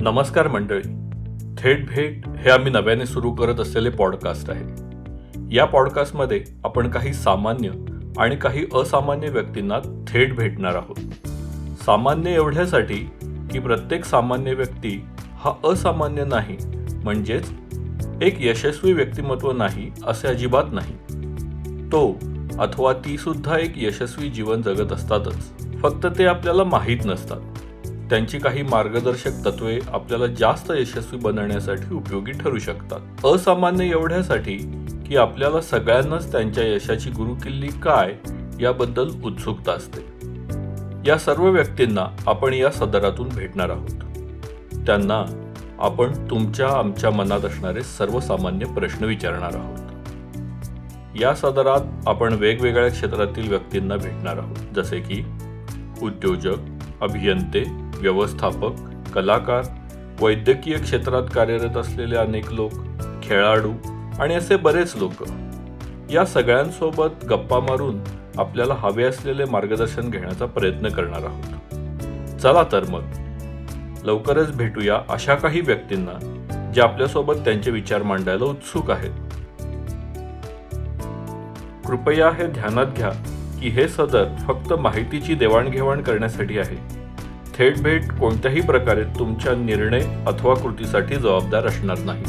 नमस्कार मंडळी. थेट भेट हे आम्ही नव्याने सुरू करत असलेले पॉडकास्ट आहे. या पॉडकास्टमध्ये आपण काही सामान्य आणि काही असामान्य व्यक्तींना थेट भेटणार आहोत. सामान्य एवढ्यासाठी की प्रत्येक सामान्य व्यक्ती हा असामान्य नाही म्हणजेच एक यशस्वी व्यक्तिमत्व नाही असे अजिबात नाही. तो अथवा ती सुद्धा एक यशस्वी जीवन जगत असतातच फक्त ते आपल्याला माहीत नसतात. त्यांची काही मार्गदर्शक तत्वे आपल्याला जास्त यशस्वी बनवण्यासाठी उपयोगी ठरू शकतात. असामान्य एवढ्यासाठी की आपल्याला सगळ्यांनाच त्यांच्या यशाची गुरुकिल्ली काय याबद्दल उत्सुकता असते. या सर्व व्यक्तींना आपण या सदरातून भेटणार आहोत. त्यांना आपण तुमच्या आमच्या मनात असणारे सर्वसामान्य प्रश्न विचारणार आहोत. या सदरात आपण वेगवेगळ्या क्षेत्रातील व्यक्तींना भेटणार आहोत. जसे की उद्योजक अभियंते व्यवस्थापक कलाकार वैद्यकीय क्षेत्रात कार्यरत असलेले अनेक लोक खेळाडू आणि असे बरेच लोक. या सगळ्यांसोबत गप्पा मारून आपल्याला हवे असलेले मार्गदर्शन घेण्याचा प्रयत्न करणार आहोत. चला तर मग. लवकरच भेटूया अशा काही व्यक्तींना जे आपल्यासोबत त्यांचे विचार मांडायला उत्सुक आहेत. कृपया हे ध्यानात घ्या की हे सदर फक्त माहितीची देवाणघेवाण करण्यासाठी आहे. थेट भेट कोणत्याही प्रकारे तुमच्या निर्णय अथवा कृतीसाठी जबाबदार असणार नाही.